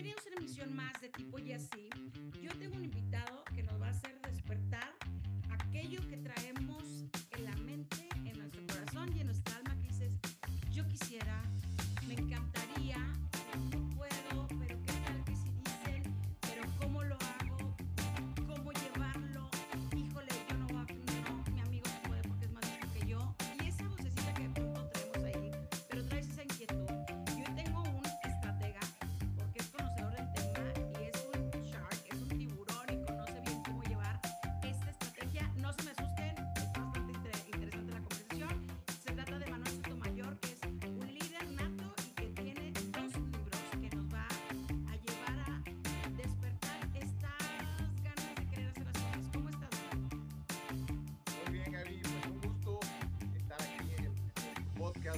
Bienvenidos a una emisión más de tipo y así. Yo tengo un invitado que nos va a hacer despertar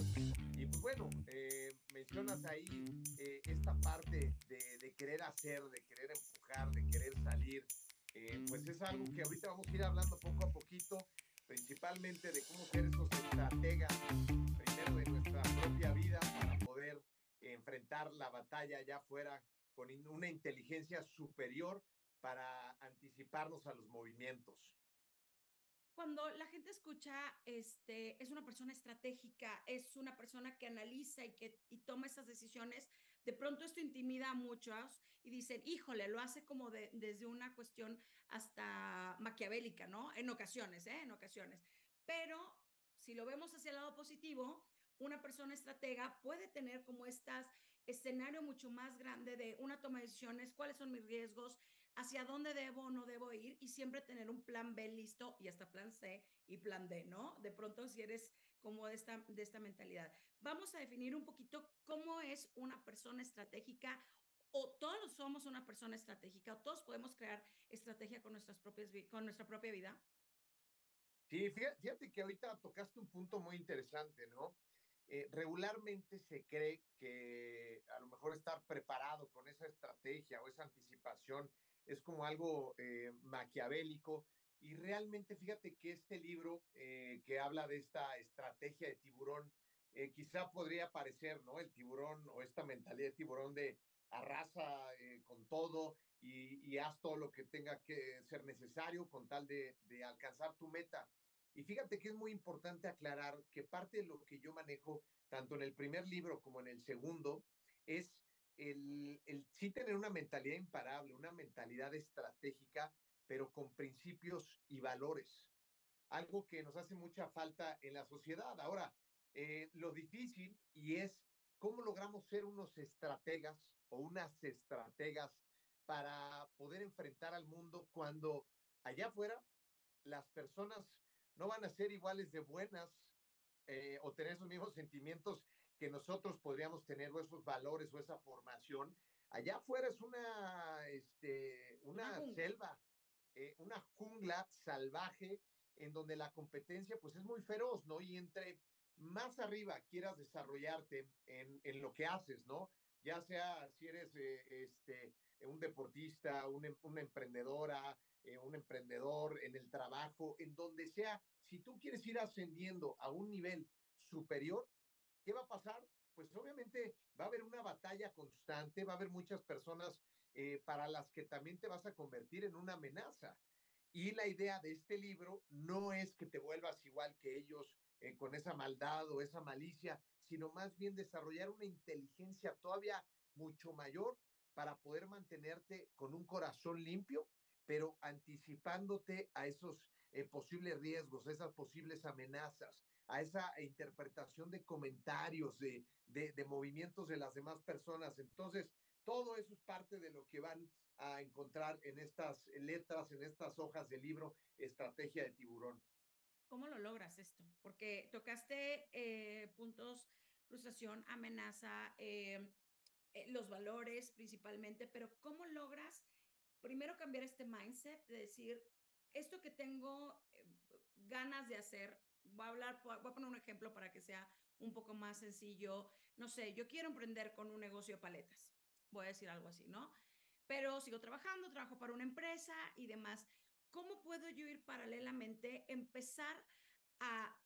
Y pues bueno, eh, mencionas ahí eh, esta parte de, querer hacer, de querer empujar, de querer salir. Eh, pues es algo que ahorita vamos a ir hablando poco a poquito, principalmente de cómo ser esos estrategas, primero de nuestra propia vida, para poder enfrentar la batalla allá afuera con una inteligencia superior para anticiparnos a los movimientos. Cuando la gente escucha, este, es una persona estratégica, es una persona que analiza y que y toma esas decisiones, de pronto esto intimida a muchos y dicen, híjole, lo hace como de- desde una cuestión hasta maquiavélica, ¿no? En ocasiones, ¿eh? En ocasiones. Pero si lo vemos hacia el lado positivo, una persona estratega puede tener como estas escenario mucho más grande de una toma de decisiones, cuáles son mis riesgos, hacia dónde debo o no debo ir y siempre tener un plan B listo y hasta plan C y plan D, ¿no? De pronto si eres como de esta, de esta mentalidad. Vamos a definir un poquito cómo es una persona estratégica o todos somos una persona estratégica o todos podemos crear estrategia con, nuestras propias, con nuestra propia vida. Sí, fíjate que ahorita tocaste un punto muy interesante, ¿no? Eh, regularmente se cree que a lo mejor estar preparado con esa estrategia o esa anticipación es como algo eh, maquiavélico y realmente fíjate que este libro eh, que habla de esta estrategia de tiburón, eh, quizá podría parecer, ¿no? El tiburón o esta mentalidad de tiburón de arrasa con todo y, y haz todo lo que tenga que ser necesario con tal de, de alcanzar tu meta. Y fíjate que es muy importante aclarar que parte de lo que yo manejo, tanto en el primer libro como en el segundo, es el, el sí tener una mentalidad imparable, una mentalidad estratégica, pero con principios y valores. Algo que nos hace mucha falta en la sociedad. Ahora, eh, lo difícil y es cómo logramos ser unos estrategas o unas estrategas para poder enfrentar al mundo cuando allá afuera las personas no van a ser iguales de buenas eh, o tener esos mismos sentimientos que nosotros podríamos tener o esos valores o esa formación. Allá afuera es una, este, una, Una selva, eh, una jungla salvaje en donde la competencia pues es muy feroz, ¿no? Y entre más arriba quieras desarrollarte en, en lo que haces, ¿no? Ya sea si eres eh, este, un deportista, un em- una emprendedora, eh, un emprendedor en el trabajo, en donde sea, si tú quieres ir ascendiendo a un nivel superior, ¿qué va a pasar? Pues obviamente va a haber una batalla constante, va a haber muchas personas eh, para las que también te vas a convertir en una amenaza. Y la idea de este libro no es que te vuelvas igual que ellos eh, con esa maldad o esa malicia, sino más bien desarrollar una inteligencia todavía mucho mayor para poder mantenerte con un corazón limpio, pero anticipándote a esos eh, posibles riesgos, esas posibles amenazas, a esa interpretación de comentarios, de, de, de movimientos de las demás personas. Entonces, todo eso es parte de lo que van a encontrar en estas letras, en estas hojas del libro Estrategia de Tiburón. ¿Cómo lo logras esto? Porque tocaste eh, puntos, frustración, amenaza, eh, eh, los valores principalmente, pero ¿cómo logras primero cambiar este mindset de decir, esto que tengo eh, ganas de hacer, voy a hablar, voy a poner un ejemplo para que sea un poco más sencillo, no sé, yo quiero emprender con un negocio de paletas, voy a decir algo así, ¿no? Pero sigo trabajando, trabajo para una empresa y demás. ¿Cómo puedo yo ir paralelamente, empezar a,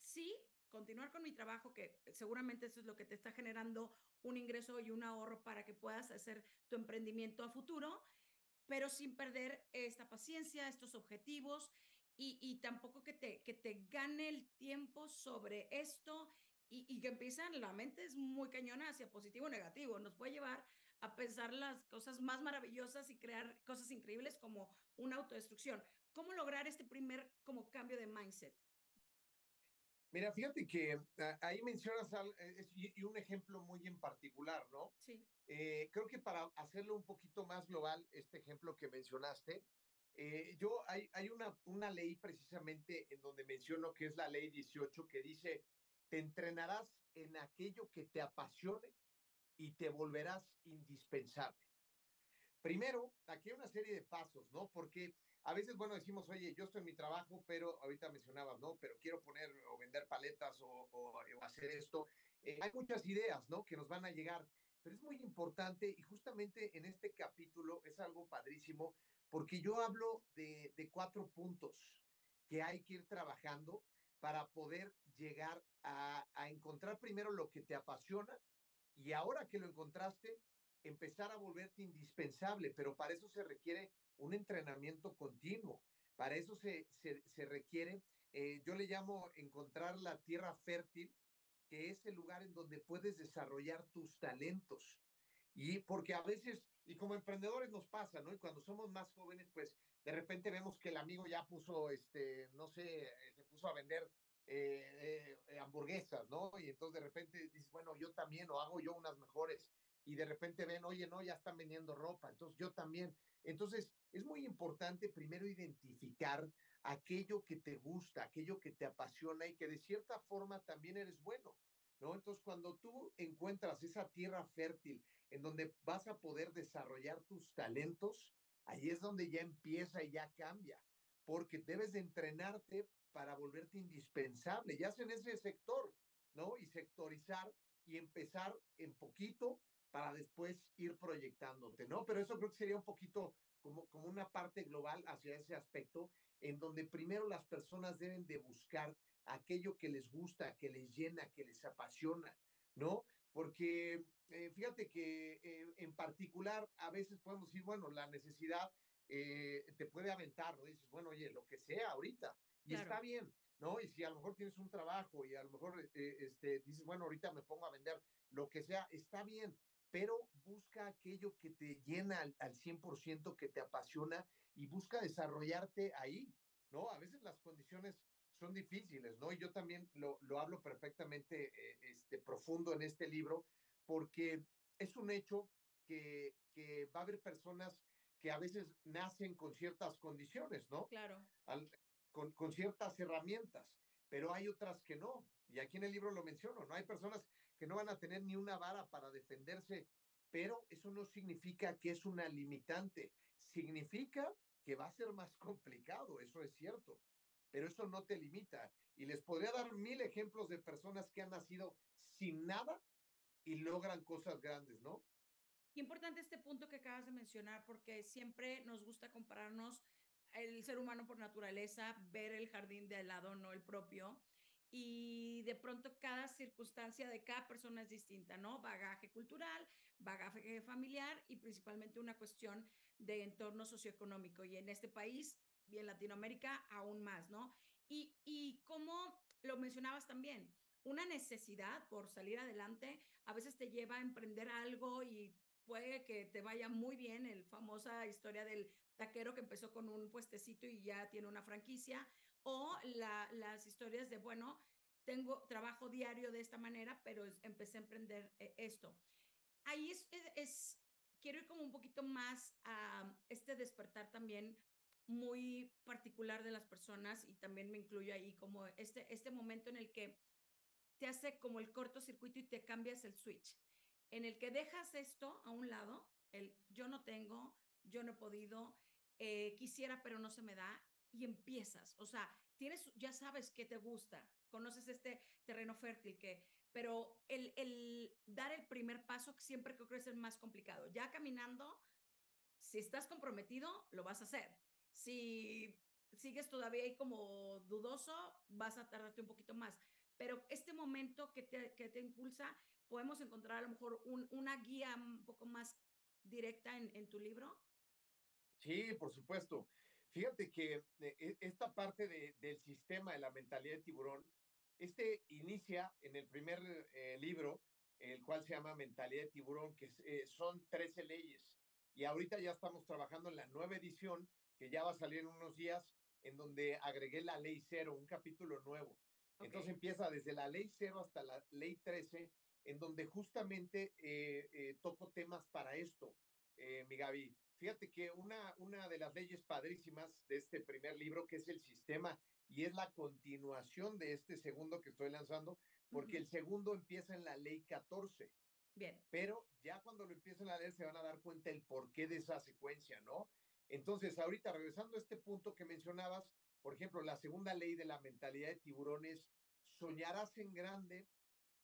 sí, continuar con mi trabajo, que seguramente eso es lo que te está generando un ingreso y un ahorro para que puedas hacer tu emprendimiento a futuro, pero sin perder esta paciencia, estos objetivos y, y tampoco que te, que te gane el tiempo sobre esto y, y que empiezan, la mente es muy cañona hacia positivo o negativo, nos puede llevar a pensar las cosas más maravillosas y crear cosas increíbles como una autodestrucción. ¿Cómo lograr este primer como cambio de mindset? Mira, fíjate que ah, ahí mencionas al, eh, y un ejemplo muy en particular, ¿no? Sí. Eh, creo que para hacerlo un poquito más global, este ejemplo que mencionaste, eh, yo hay, hay una, una ley precisamente en donde menciono que es la ley 18 que dice, te entrenarás en aquello que te apasione y te volverás indispensable. Primero, aquí hay una serie de pasos, ¿no? Porque a veces, bueno, decimos, oye, yo estoy en mi trabajo, pero ahorita mencionabas, ¿no? Pero quiero poner o vender paletas o, o, hacer esto. Eh, hay muchas ideas, ¿no? Que nos van a llegar, pero es muy importante y justamente en este capítulo es algo padrísimo porque yo hablo de, cuatro puntos que hay que ir trabajando para poder llegar a, encontrar primero lo que te apasiona y ahora que lo encontraste, empezar a volverte indispensable, pero para eso se requiere un entrenamiento continuo. Para eso se, se, se requiere, eh, yo le llamo encontrar la tierra fértil, que es el lugar en donde puedes desarrollar tus talentos. Y porque a veces, y como emprendedores nos pasa, ¿no? Y cuando somos más jóvenes, pues de repente vemos que el amigo ya puso, este, no sé, se puso a vender eh, eh, hamburguesas, ¿no? Y entonces de repente dices, bueno, yo también, o hago yo unas mejores. Y de repente ven, oye, no, ya están vendiendo ropa, entonces yo también. Entonces, es muy importante primero identificar aquello que te gusta, aquello que te apasiona y que de cierta forma también eres bueno, ¿no? Entonces, cuando tú encuentras esa tierra fértil en donde vas a poder desarrollar tus talentos, ahí es donde ya empieza y ya cambia, porque debes de entrenarte para volverte indispensable, ya sea en ese sector, ¿no? Y sectorizar y empezar en poquito para después ir proyectándote, ¿no? Pero eso creo que sería un poquito como, como una parte global hacia ese aspecto, en donde primero las personas deben de buscar aquello que les gusta, que les llena, que les apasiona, ¿no? Porque eh, fíjate que eh, en particular a veces podemos decir, bueno, la necesidad eh, te puede aventar, ¿no? Dices, bueno, oye, lo que sea ahorita, y claro. está bien, ¿no? Y si a lo mejor tienes un trabajo y a lo mejor este, dices, bueno, ahorita me pongo a vender lo que sea, está bien, pero busca aquello que te llena al, al 100%, que te apasiona y busca desarrollarte ahí, ¿no? A veces las condiciones son difíciles, ¿no? Y yo también lo, lo hablo perfectamente eh, este, profundo en este libro, porque es un hecho que, que va a haber personas que a veces nacen con ciertas condiciones, ¿no? Claro. Al, con, con ciertas herramientas, pero hay otras que no. Y aquí en el libro lo menciono, ¿no? Hay personas que no van a tener ni una vara para defenderse, pero eso no significa que es una limitante. Significa que va a ser más complicado, eso es cierto, pero eso no te limita. Y les podría dar mil ejemplos de personas que han nacido sin nada y logran cosas grandes, ¿no? Importante este punto que acabas de mencionar, porque siempre nos gusta compararnos el ser humano por naturaleza, ver el jardín de al lado, no el propio y de pronto cada circunstancia de cada persona es distinta, ¿no? Bagaje cultural, bagaje familiar y principalmente una cuestión de entorno socioeconómico. Y en este país y en Latinoamérica aún más, ¿no? Y, y como lo mencionabas también, una necesidad por salir adelante a veces te lleva a emprender algo y puede que te vaya muy bien, el famosa historia del taquero que empezó con un puestecito y ya tiene una franquicia, o la, las historias de, bueno, tengo trabajo diario de esta manera, pero empecé a emprender eh, esto. Ahí es, es, es, quiero ir como un poquito más a este despertar también muy particular de las personas y también me incluyo ahí como este, este momento en el que te hace como el cortocircuito y te cambias el switch, en el que dejas esto a un lado, el yo no tengo, yo no he podido, eh, quisiera pero no se me da, y empiezas, o sea, tienes, ya sabes qué te gusta, conoces este terreno fértil que, pero el, el dar el primer paso siempre creo que es el más complicado. Ya caminando, si estás comprometido, lo vas a hacer. Si sigues todavía ahí como dudoso, vas a tardarte un poquito más. pero este momento que te, que te impulsa, podemos encontrar a lo mejor un, una guía un poco más directa en, en tu libro. Sí, por supuesto. Fíjate que eh, e, esta parte de, del sistema de la mentalidad de tiburón, este inicia en el primer eh, libro, el cual se llama Mentalidad de tiburón, que eh, son 13 leyes. Y ahorita ya estamos trabajando en la nueva edición, que ya va a salir en unos días, en donde agregué la ley cero, un capítulo nuevo. Entonces empieza desde la ley cero hasta la ley 13, en donde justamente toco temas para esto, mi Gaby. Fíjate que una, una de las leyes padrísimas de este primer libro, que es el sistema, y es la continuación de este segundo que estoy lanzando, porque el segundo empieza en la ley 14. Bien. Pero ya cuando lo empiecen a leer se van a dar cuenta el porqué de esa secuencia, ¿no? Entonces, ahorita regresando a este punto que mencionabas, por ejemplo, la segunda ley de la mentalidad de tiburones, soñarás en grande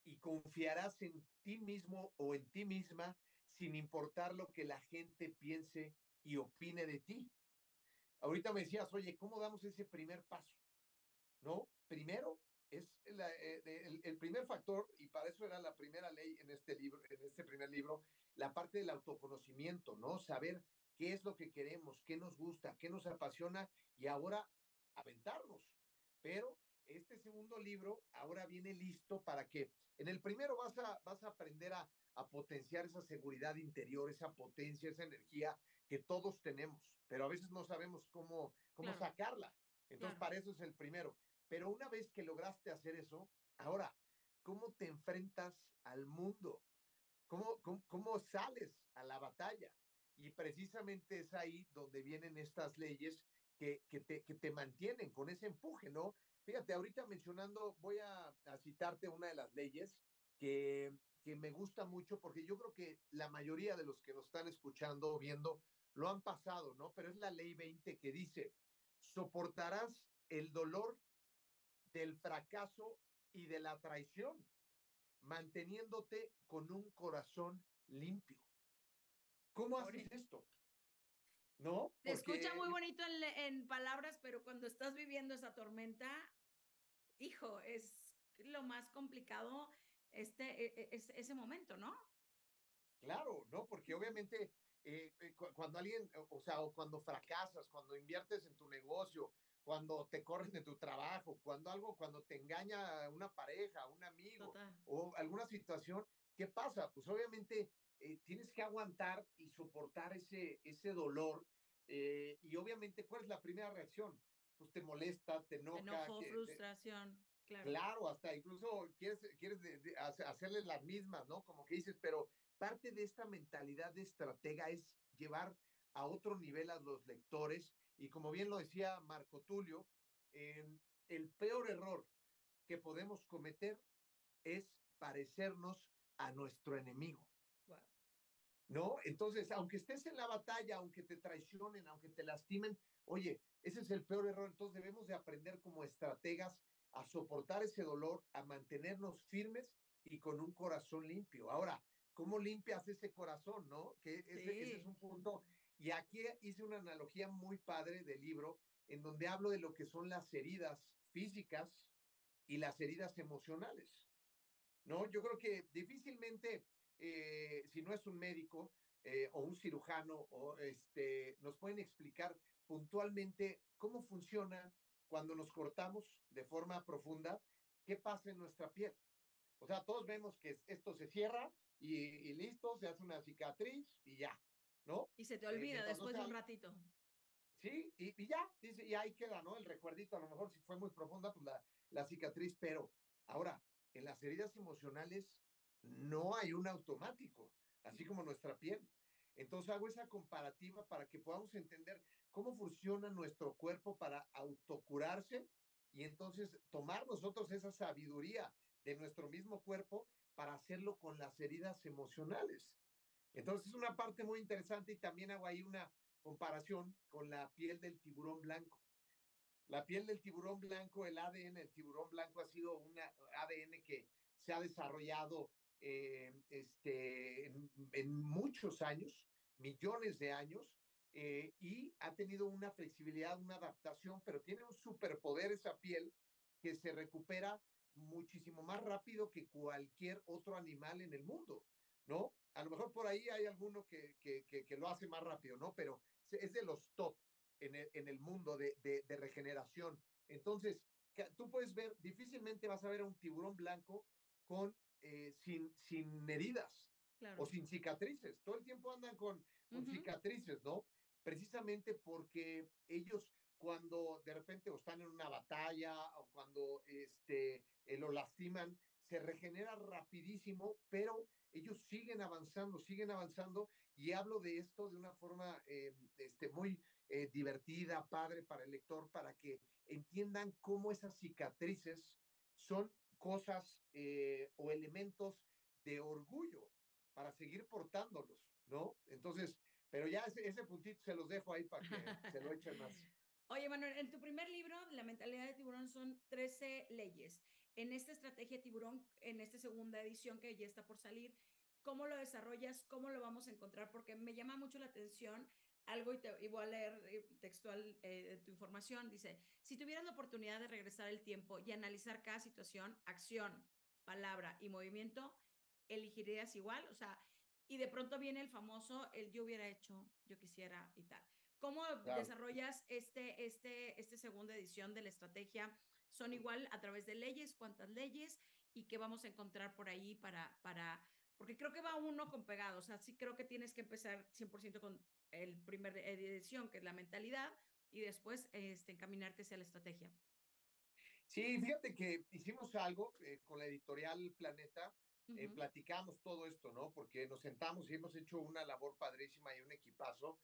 y confiarás en ti mismo o en ti misma sin importar lo que la gente piense y opine de ti. Ahorita me decías, oye, ¿cómo damos ese primer paso? ¿No? Primero es eh, el, primer factor, y para eso era la primera ley en este libro, en este primer libro, la parte del autoconocimiento, ¿no? Saber qué es lo que queremos, qué nos gusta, qué nos apasiona y ahora aventarnos. Pero este segundo libro ahora viene listo para que en el primero vas a, vas a aprender a, a potenciar esa seguridad interior, esa potencia, esa energía que todos tenemos, pero a veces no sabemos cómo, cómo sacarla. Entonces, para eso es el primero. Pero una vez que lograste hacer eso, ahora, ¿cómo te enfrentas al mundo? ¿Cómo, cómo, cómo sales a la batalla? Y precisamente es ahí donde vienen estas leyes que, que, te, que te mantienen con ese empuje, ¿no? Fíjate, ahorita mencionando, voy a, a citarte una de las leyes que que me gusta mucho porque yo creo que la mayoría de los que nos están escuchando o viendo lo han pasado, ¿no? Pero es la ley 20 que dice, soportarás el dolor del fracaso y de la traición, manteniéndote con un corazón limpio. ¿Cómo haces esto? ¿No? Te escucha muy bonito en, en, palabras, pero cuando estás viviendo esa tormenta, hijo, es lo más complicado este, e, e, ese momento, ¿no? Claro, ¿no? Porque obviamente eh, eh, cuando alguien, o sea, o cuando fracasas, cuando inviertes en tu negocio, cuando te corren de tu trabajo, cuando algo, cuando te engaña una pareja, un amigo o alguna situación, ¿qué pasa? Pues obviamente eh, tienes que aguantar y soportar ese, ese dolor. y obviamente, ¿cuál es la primera reacción? Pues te molesta, te enoja. Enojo, frustración. Claro. hasta incluso quieres, quieres hacerles las mismas, ¿no? Como que dices, pero parte de esta mentalidad de estratega es llevar a otro nivel a los lectores y como bien lo decía Marco Tulio, el peor error que podemos cometer es parecernos a nuestro enemigo. ¿No? Entonces, aunque estés en la batalla, aunque te traicionen, aunque te lastimen, oye, ese es el peor error. Entonces debemos de aprender como estrategas a soportar ese dolor, a mantenernos firmes y con un corazón limpio. Ahora, ¿cómo limpias ese corazón, no? Que ese, es un punto. Y aquí hice una analogía muy padre del libro en donde hablo de lo que son las heridas físicas y las heridas emocionales. ¿No? Yo creo que difícilmente, eh, si no es un médico eh, o un cirujano, o este, nos pueden explicar puntualmente cómo funciona cuando nos cortamos de forma profunda, ¿qué pasa en nuestra piel? O sea, todos vemos que esto se cierra y, listo, se hace una cicatriz y ya, ¿no? Y se te olvida después de un ratito. Sí, y, ya, dice, y ahí queda, ¿no? El recuerdito, a lo mejor si fue muy profunda, pues la, la cicatriz, pero ahora, en las heridas emocionales no hay un automático, así como nuestra piel. Entonces hago esa comparativa para que podamos entender cómo funciona nuestro cuerpo para autocurarse y entonces tomar nosotros esa sabiduría de nuestro mismo cuerpo para hacerlo con las heridas emocionales. Entonces es una parte muy interesante y también hago ahí una comparación con la piel del tiburón blanco. La piel del tiburón blanco, el ADN del tiburón blanco ha sido un ADN que se ha desarrollado eh, este, en, muchos años, millones de años, eh, y ha tenido una flexibilidad, una adaptación, pero tiene un superpoder esa piel que se recupera muchísimo más rápido que cualquier otro animal en el mundo, ¿no? A lo mejor por ahí hay alguno que, que, que, lo hace más rápido, ¿no? Pero es de los top en el, en el mundo de, de, de regeneración. Entonces, tú puedes ver, difícilmente vas a ver a un tiburón blanco con, eh, sin, sin heridas o sin cicatrices. Todo el tiempo andan con, con cicatrices, ¿no? Precisamente porque ellos cuando de repente o están en una batalla o cuando este, eh, lo lastiman, se regenera rapidísimo, pero ellos siguen avanzando, siguen avanzando y hablo de esto de una forma eh, este, muy eh, divertida, padre para el lector, para que entiendan cómo esas cicatrices son cosas o elementos de orgullo para seguir portándolos, ¿no? Entonces, pero ya ese, ese puntito se los dejo ahí para que se lo echen más. Oye, Manuel, en tu primer libro, La mentalidad de tiburón, son 13 leyes. En esta estrategia tiburón, en esta segunda edición que ya está por salir, ¿cómo lo desarrollas? ¿Cómo lo vamos a encontrar? Porque me llama mucho la atención algo y, te, voy a leer eh, textual eh, tu información. Dice, si tuvieras la oportunidad de regresar el tiempo y analizar cada situación, acción, palabra y movimiento, ¿elegirías igual? O sea, y de pronto viene el famoso, el yo hubiera hecho, yo quisiera y tal. ¿Cómo desarrollas este, este, este segunda edición de la estrategia? ¿Son igual a través de leyes? ¿Cuántas leyes? ¿Y qué vamos a encontrar por ahí para, para, porque creo que va uno con pegado, o sea, sí creo que tienes que empezar 100% con el primer edición, que es la mentalidad, y después este, encaminarte hacia la estrategia. Sí, fíjate que hicimos algo eh, con la editorial Planeta, eh, platicamos todo esto, ¿no? Porque nos sentamos y hemos hecho una labor padrísima y un equipazo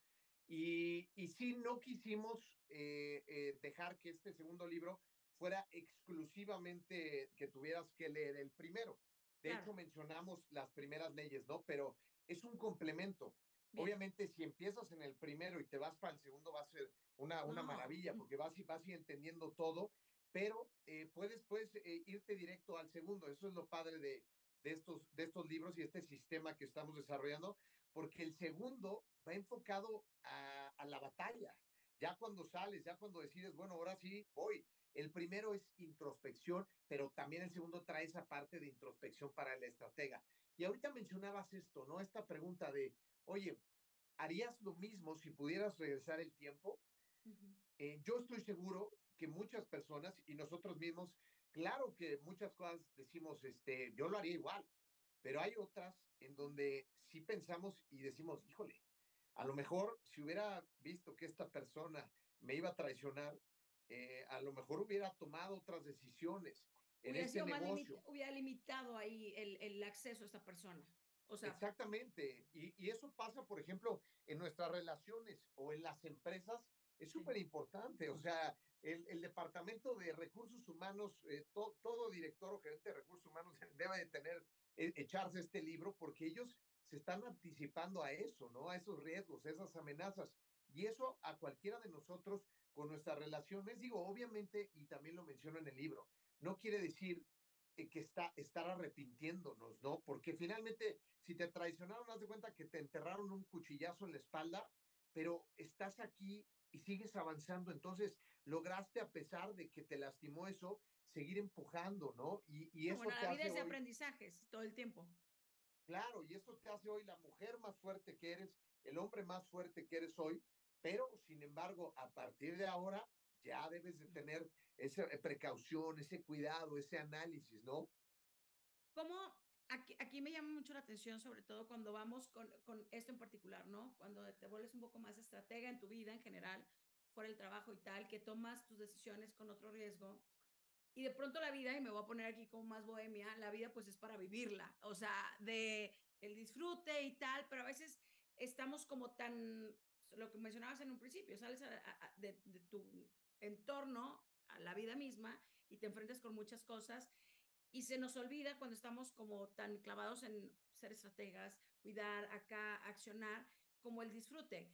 y, y sí, no quisimos eh, eh, dejar que este segundo libro fuera exclusivamente que tuvieras que leer el primero. De hecho, mencionamos las primeras leyes, ¿no? Pero es un complemento. Obviamente, si empiezas en el primero y te vas para el segundo, va a ser una, una maravilla, porque vas y vas y entendiendo todo, pero eh, puedes, puedes irte directo al segundo. Eso es lo padre de, de, estos, de estos libros y este sistema que estamos desarrollando, porque el segundo va enfocado a, a la batalla. Ya cuando sales, ya cuando decides, bueno, ahora sí voy. El primero es introspección, pero también el segundo trae esa parte de introspección para el estratega. Y ahorita mencionabas esto, ¿no? Esta pregunta de, oye, ¿harías lo mismo si pudieras regresar el tiempo? eh, yo estoy seguro que muchas personas y nosotros mismos, claro que muchas cosas decimos, este, yo lo haría igual, pero hay otras en donde sí pensamos y decimos, híjole, a lo mejor si hubiera visto que esta persona me iba a traicionar, eh, a lo mejor hubiera tomado otras decisiones en hubiera este negocio. hubiera limitado ahí el, el, acceso a esta persona. O sea, Exactamente. Y, y, eso pasa, por ejemplo, en nuestras relaciones o en las empresas. Es súper importante. O sea, el, el, departamento de recursos humanos, eh, todo director o gerente de recursos humanos debe de tener, eh, echarse este libro porque ellos se están anticipando a eso, ¿no? A esos riesgos, a esas amenazas. Y eso a cualquiera de nosotros con nuestras relaciones, digo, obviamente, y también lo menciono en el libro, no quiere decir que está, estar arrepintiéndonos, ¿no? Porque finalmente, si te traicionaron, haz de cuenta que te enterraron un cuchillazo en la espalda, pero estás aquí y sigues avanzando, entonces lograste, a pesar de que te lastimó eso, seguir empujando, ¿no? Y, y eso bueno, la vida es de aprendizajes todo el tiempo. Claro, y eso te hace hoy la mujer más fuerte que eres, el hombre más fuerte que eres hoy, pero sin embargo, a partir de ahora ya debes de tener esa eh, precaución, ese cuidado, ese análisis, ¿no? ¿Cómo? Aquí, aquí me llama mucho la atención, sobre todo cuando vamos con, con esto en particular, ¿no? Cuando te vuelves un poco más estratega en tu vida en general, fuera el trabajo y tal, que tomas tus decisiones con otro riesgo y de pronto la vida, y me voy a poner aquí como más bohemia, la vida pues es para vivirla, o sea, de el disfrute y tal, pero a veces estamos como tan, lo que mencionabas en un principio, sales de, de, tu entorno a la vida misma y te enfrentas con muchas cosas y se nos olvida cuando estamos como tan clavados en ser estrategas, cuidar acá, accionar, como el disfrute.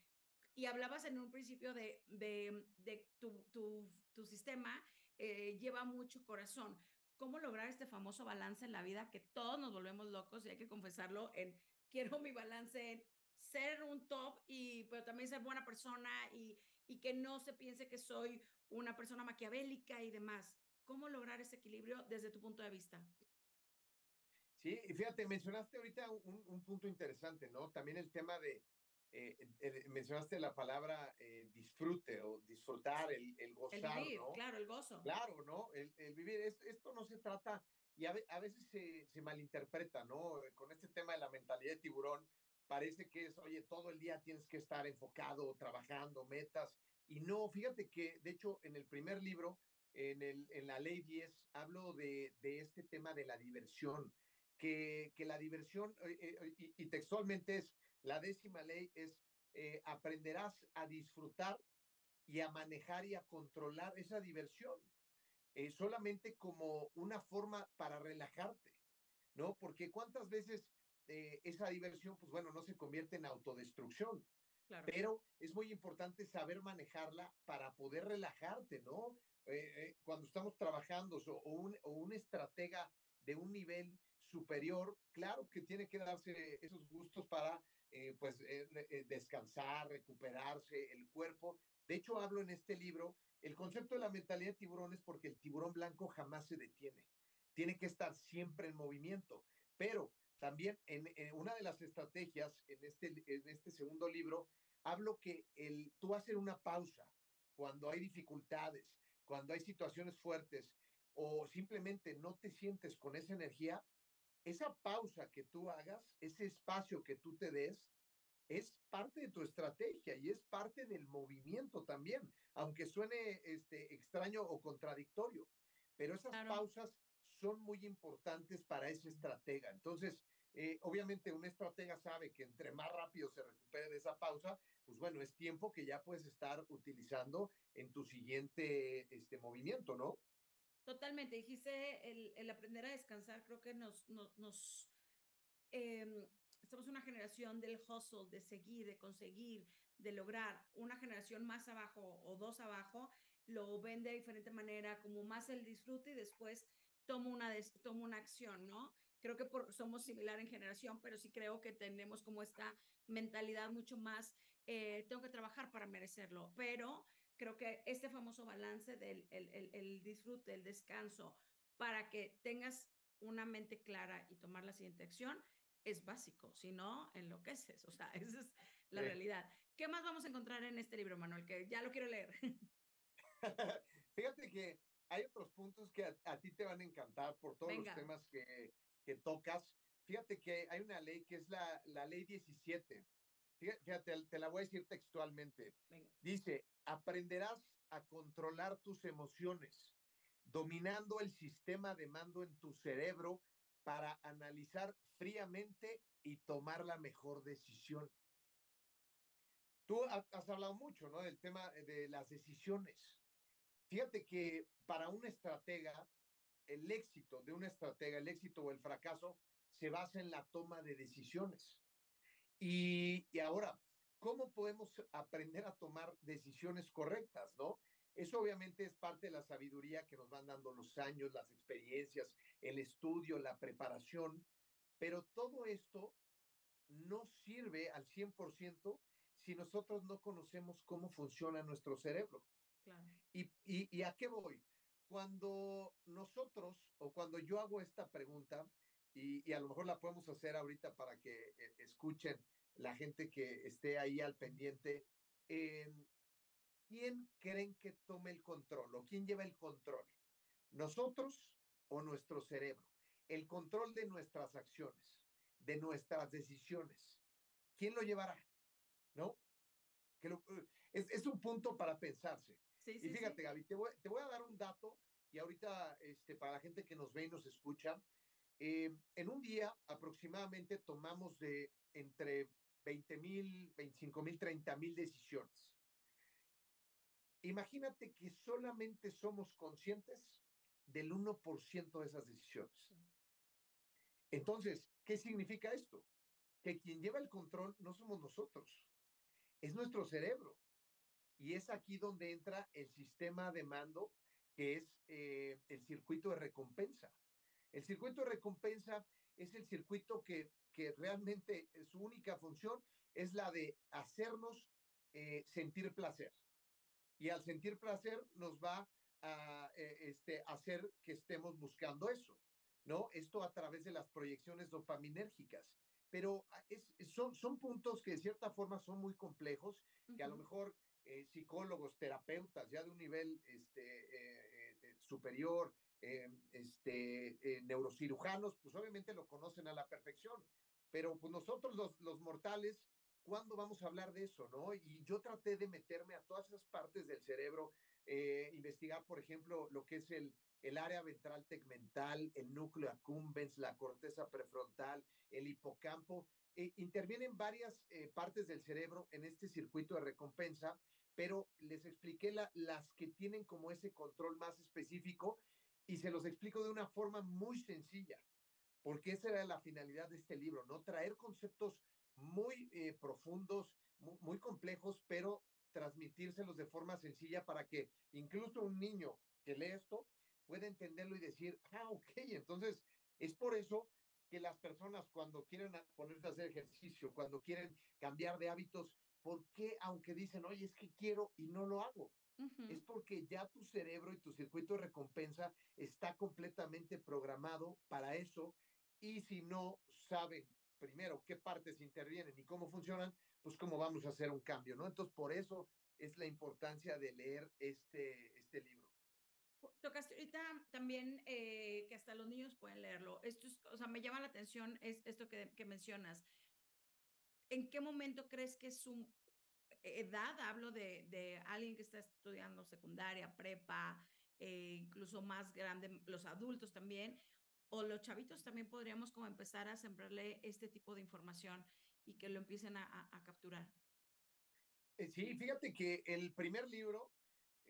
Y hablabas en un principio de, de, de tu, tu, tu sistema eh, lleva mucho corazón. ¿Cómo lograr este famoso balance en la vida que todos nos volvemos locos y hay que confesarlo en quiero mi balance en ser un top y pero también ser buena persona y, y que no se piense que soy una persona maquiavélica y demás. cómo lograr ese equilibrio desde tu punto de vista. Sí, y fíjate, mencionaste ahorita un, un punto interesante, ¿no? También el tema de, eh, eh, mencionaste la palabra eh, disfrute o disfrutar, el, el gozar, el vivir, ¿no? Claro, el gozo. Claro, ¿no? El, el vivir, esto, esto, no se trata, y a, a veces se, se, malinterpreta, ¿no? Con este tema de la mentalidad de tiburón, parece que es, oye, todo el día tienes que estar enfocado, trabajando, metas, y no, fíjate que, de hecho, en el primer libro, en, el, en la ley 10, hablo de, de este tema de la diversión, que, que la diversión, eh, y, y textualmente es, la décima ley es, eh, aprenderás a disfrutar y a manejar y a controlar esa diversión, eh, solamente como una forma para relajarte, ¿no? Porque cuántas veces eh, esa diversión, pues bueno, no se convierte en autodestrucción, claro. pero es muy importante saber manejarla para poder relajarte, ¿no? cuando estamos trabajando o un, o un estratega de un nivel superior, claro que tiene que darse esos gustos para eh, pues eh, eh, descansar, recuperarse el cuerpo. De hecho, hablo en este libro, el concepto de la mentalidad de tiburón es porque el tiburón blanco jamás se detiene. Tiene que estar siempre en movimiento. Pero también en, en una de las estrategias, en este, en este segundo libro, hablo que el, tú hacer una pausa cuando hay dificultades, cuando hay situaciones fuertes o simplemente no te sientes con esa energía, esa pausa que tú hagas, ese espacio que tú te des, es parte de tu estrategia y es parte del movimiento también, aunque suene este, extraño o contradictorio. Pero esas claro. pausas son muy importantes para ese estratega. Entonces, eh, obviamente un estratega sabe que entre más rápido se recupere de esa pausa, pues bueno, es tiempo que ya puedes estar utilizando en tu siguiente este, movimiento, ¿no? Totalmente, dijiste el, el, aprender a descansar, creo que nos, nos, nos estamos en una generación del hustle, de seguir, de conseguir, de lograr, una generación más abajo o dos abajo, lo ven de diferente manera, como más el disfrute y después tomo una, tomo una acción, ¿no? Creo que por, somos similar en generación, pero sí creo que tenemos como esta mentalidad mucho más, eh, tengo que trabajar para merecerlo, pero creo que este famoso balance del el, el, el disfrute, el descanso, para que tengas una mente clara y tomar la siguiente acción, es básico, si no, enloqueces. O sea, esa es la sí. realidad. ¿Qué más vamos a encontrar en este libro, Manuel? Que ya lo quiero leer. Fíjate que hay otros puntos que a, a ti te van a encantar por todos Venga. los temas que, que, tocas. Fíjate que hay una ley que es la, la ley 17. Fíjate, te la voy a decir textualmente. Venga. Dice, aprenderás a controlar tus emociones, dominando el sistema de mando en tu cerebro para analizar fríamente y tomar la mejor decisión. Tú has hablado mucho, ¿no? Del tema de las decisiones. Fíjate que para un estratega, el éxito de un estratega, el éxito o el fracaso, se basa en la toma de decisiones. Y, y ahora, ¿cómo podemos aprender a tomar decisiones correctas, no? Eso obviamente es parte de la sabiduría que nos van dando los años, las experiencias, el estudio, la preparación, pero todo esto no sirve al 100% si nosotros no conocemos cómo funciona nuestro cerebro. Claro. ¿Y, y, y a qué voy? Cuando nosotros o cuando yo hago esta pregunta, y, y, a lo mejor la podemos hacer ahorita para que eh, escuchen la gente que esté ahí al pendiente, eh, ¿quién creen que tome el control o quién lleva el control? ¿Nosotros o nuestro cerebro? El control de nuestras acciones, de nuestras decisiones. ¿Quién lo llevará? ¿No? Lo, es, es, un punto para pensarse. Sí, sí, y fíjate, sí. Gaby, te voy, te voy, a dar un dato y ahorita este, para la gente que nos ve y nos escucha, eh, en un día aproximadamente tomamos de entre 20 mil, 25 mil, 30 mil decisiones. Imagínate que solamente somos conscientes del 1% de esas decisiones. Entonces, ¿qué significa esto? Que quien lleva el control no somos nosotros, es nuestro cerebro. Y es aquí donde entra el sistema de mando, que es eh, el circuito de recompensa. El circuito de recompensa es el circuito que, que realmente su única función es la de hacernos eh, sentir placer y al sentir placer nos va a eh, este, hacer que estemos buscando eso, ¿no? Esto a través de las proyecciones dopaminérgicas. Pero ah, es, son, son puntos que de cierta forma son muy complejos, que a lo mejor eh, psicólogos, terapeutas ya de un nivel este, eh, superior, este, neurocirujanos, pues obviamente lo conocen a la perfección. Pero pues nosotros los, los mortales ¿cuándo vamos a hablar de eso, no? Y yo traté de meterme a todas esas partes del cerebro, eh, investigar, por ejemplo, lo que es el, el área ventral tegmental, el núcleo accumbens, la corteza prefrontal, el hipocampo. Eh, intervienen varias eh, partes del cerebro en este circuito de recompensa, pero les expliqué la, las que tienen como ese control más específico y se los explico de una forma muy sencilla, porque esa era la finalidad de este libro, ¿no? Traer conceptos muy eh, profundos, muy, complejos, pero transmitírselos de forma sencilla para que incluso un niño que lee esto pueda entenderlo y decir, ah, ok, entonces es por eso que las personas cuando quieren ponerse a hacer ejercicio, cuando quieren cambiar de hábitos, ¿por qué aunque dicen, oye, es que quiero y no lo hago? Es porque ya tu cerebro y tu circuito de recompensa está completamente programado para eso y si no saben primero qué partes intervienen y cómo funcionan, pues cómo vamos a hacer un cambio, ¿no? Entonces, por eso es la importancia de leer este, este libro. Tocaste ahorita también eh, que hasta los niños pueden leerlo. Esto es, o sea, me llama la atención es esto que, que mencionas. ¿En qué momento crees que su edad? Hablo de, de alguien que está estudiando secundaria, prepa, eh, incluso más grande, los adultos también, o los chavitos también podríamos como empezar a sembrarle este tipo de información y que lo empiecen a, capturar. Eh, sí, fíjate que el primer libro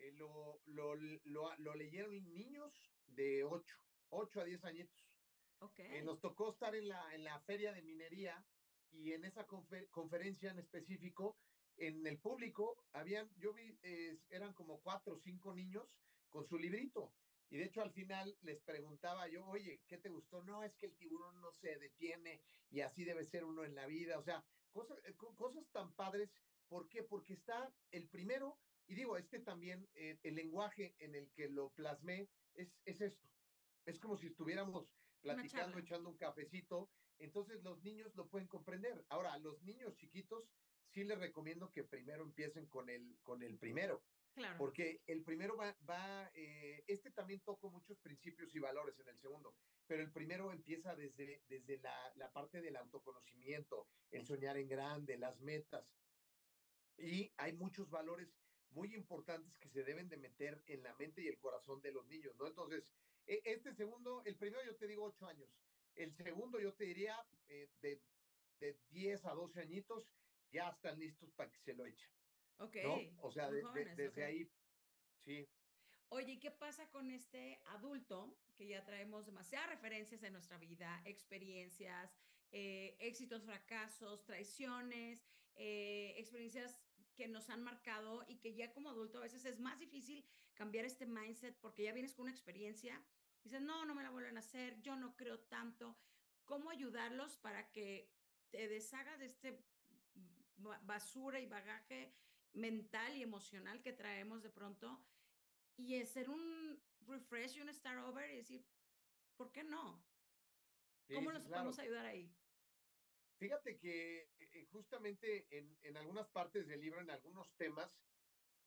eh, lo, lo, lo, leyeron niños de 8, 8 a 10 añitos. Okay. Eh, nos tocó estar en la, en la feria de minería y en esa conferencia en específico, en el público, habían, yo vi, eran como cuatro o cinco niños con su librito y de hecho al final les preguntaba yo, oye, ¿qué te gustó? No, es que el tiburón no se detiene y así debe ser uno en la vida. O sea, cosas, eh, cosas tan padres. ¿Por qué? Porque está el primero, y digo, este también, eh, el lenguaje en el que lo plasmé es, es esto. Es como si estuviéramos platicando, echando un cafecito. Entonces los niños lo pueden comprender. Ahora, a los niños chiquitos sí les recomiendo que primero empiecen con el, con el primero. Porque el primero va, va eh, este también toca muchos principios y valores en el segundo, pero el primero empieza desde, desde la, la parte del autoconocimiento, el soñar en grande, las metas. Y hay muchos valores muy importantes que se deben de meter en la mente y el corazón de los niños, ¿no? Entonces, e, este segundo, el primero yo te digo ocho años, el segundo yo te diría eh, de, de 10 a 12 añitos, ya están listos para que se lo echen. Ok. O sea, desde ahí, sí. Oye, ¿qué pasa con este adulto que ya traemos demasiadas referencias en nuestra vida, experiencias, eh, éxitos, fracasos, traiciones, eh, experiencias que nos han marcado y que ya como adulto a veces es más difícil cambiar este mindset porque ya vienes con una experiencia, y dices, no, no me la vuelven a hacer, yo no creo tanto. ¿Cómo ayudarlos para que te deshagas de este basura y bagaje mental y emocional que traemos de pronto y hacer un refresh y un start over y decir, ¿por qué no? ¿Cómo los podemos ayudar ahí? Fíjate que eh, justamente en, en, algunas partes del libro, en algunos temas,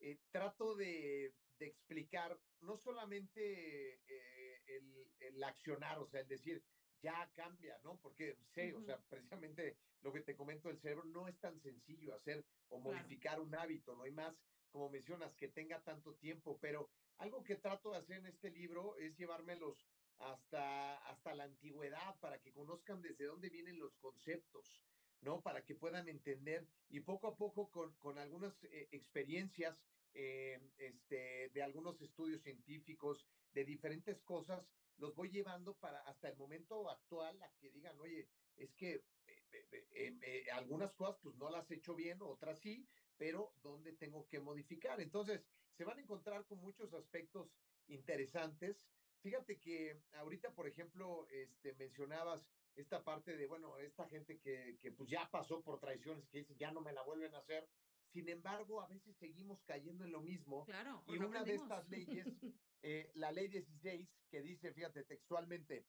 eh, trato de, de, explicar no solamente eh, el, el, accionar, o sea, el decir, ya cambia, ¿no? Porque sé, o sea, precisamente lo que te comento del cerebro no es tan sencillo hacer o modificar un hábito, no hay más, como mencionas, que tenga tanto tiempo, pero algo que trato de hacer en este libro es llevármelos hasta, hasta la antigüedad para que conozcan desde dónde vienen los conceptos, ¿no? Para que puedan entender y poco a poco con, con algunas eh, experiencias eh, este, de algunos estudios científicos, de diferentes cosas, los voy llevando para hasta el momento actual a que digan, oye, es que eh, eh, eh, algunas cosas pues no las he hecho bien, otras sí, pero ¿dónde tengo que modificar? Entonces, se van a encontrar con muchos aspectos interesantes. Fíjate que ahorita, por ejemplo, este, mencionabas esta parte de, bueno, esta gente que, que pues ya pasó por traiciones, que dice, ya no me la vuelven a hacer. sin embargo, a veces seguimos cayendo en lo mismo. Claro. Y una de estas leyes, eh, la ley 16, que dice, fíjate textualmente,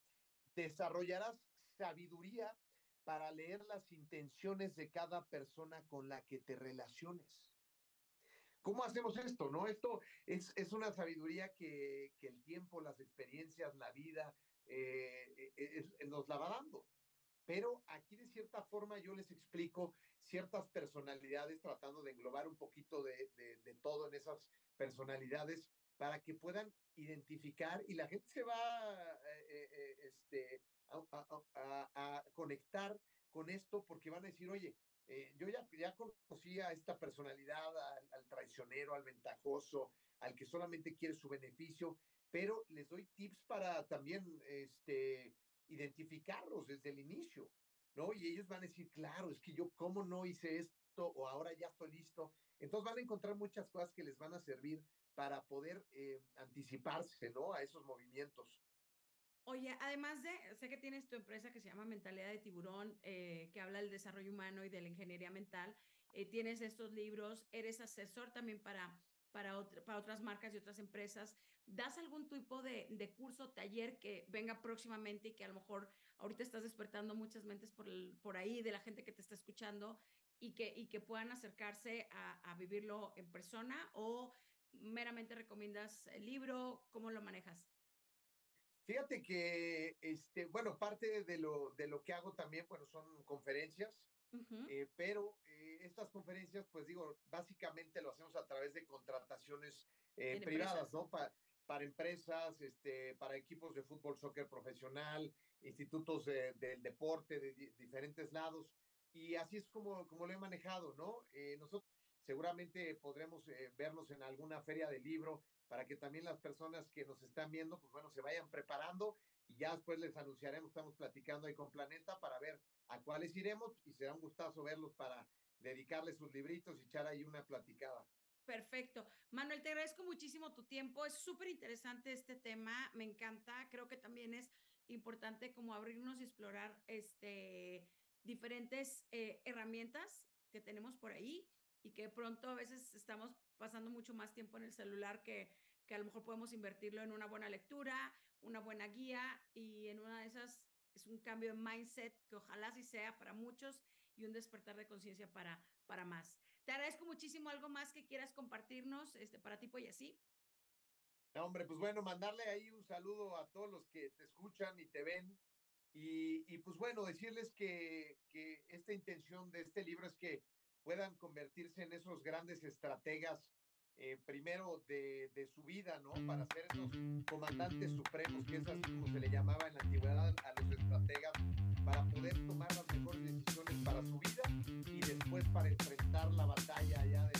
desarrollarás sabiduría para leer las intenciones de cada persona con la que te relaciones. ¿Cómo hacemos esto? ¿No? Esto es, es una sabiduría que, que, el tiempo, las experiencias, la vida eh, eh, nos la va dando. Pero aquí de cierta forma yo les explico ciertas personalidades, tratando de englobar un poquito de, de, de todo en esas personalidades para que puedan identificar y la gente se va eh, eh, este, a, a, a, conectar con esto porque van a decir, oye, eh, yo ya, ya conocía esta personalidad, al, al, traicionero, al ventajoso, al que solamente quiere su beneficio, pero les doy tips para también este, identificarlos desde el inicio, ¿no? Y ellos van a decir, claro, es que yo cómo no hice esto o ahora ya estoy listo. Entonces van a encontrar muchas cosas que les van a servir para poder eh, anticiparse, ¿no? A esos movimientos. Oye, además de, sé que tienes tu empresa que se llama Mentalidad de Tiburón, eh, que habla del desarrollo humano y de la ingeniería mental, eh, tienes estos libros, eres asesor también para, para, para otras marcas y otras empresas. ¿Das algún tipo de, de curso, taller que venga próximamente y que a lo mejor ahorita estás despertando muchas mentes por, por ahí de la gente que te está escuchando y que, y que puedan acercarse a, a vivirlo en persona o meramente recomiendas el libro? ¿Cómo lo manejas? Fíjate que, este, bueno, parte de lo, de lo que hago también, bueno, son conferencias, uh -huh. eh, pero eh, estas conferencias, pues digo, básicamente lo hacemos a través de contrataciones eh, privadas, ¿no? Pa para empresas, este, para equipos de fútbol, soccer profesional, institutos de, del deporte de, de, diferentes lados. Y así es como, como lo he manejado, ¿no? Nosotros seguramente podremos vernos en alguna feria de libro para que también las personas que nos están viendo, pues bueno, se vayan preparando y ya después les anunciaremos, estamos platicando ahí con Planeta para ver a cuáles iremos y será un gustazo verlos para dedicarles sus libritos y echar ahí una platicada. Perfecto. Manuel, te agradezco muchísimo tu tiempo. Es súper interesante este tema. Me encanta. Creo que también es importante como abrirnos y explorar este, diferentes eh, herramientas que tenemos por ahí y que pronto a veces estamos pasando mucho más tiempo en el celular que, que a lo mejor podemos invertirlo en una buena lectura, una buena guía y en una de esas es un cambio de mindset que ojalá sí sea para muchos y un despertar de conciencia para, para más. Te agradezco muchísimo. ¿Algo más que quieras compartirnos este, para tipo y así? No, hombre, pues bueno, mandarle ahí un saludo a todos los que te escuchan y te ven. Y, y pues bueno, decirles que, que esta intención de este libro es que puedan convertirse en esos grandes estrategas, eh, primero de, de, su vida, ¿no? Para ser esos comandantes supremos, que es así como se le llamaba en la antigüedad a los estrategas, para poder tomar las mejores decisiones para su vida y después para enfrentar la batalla allá de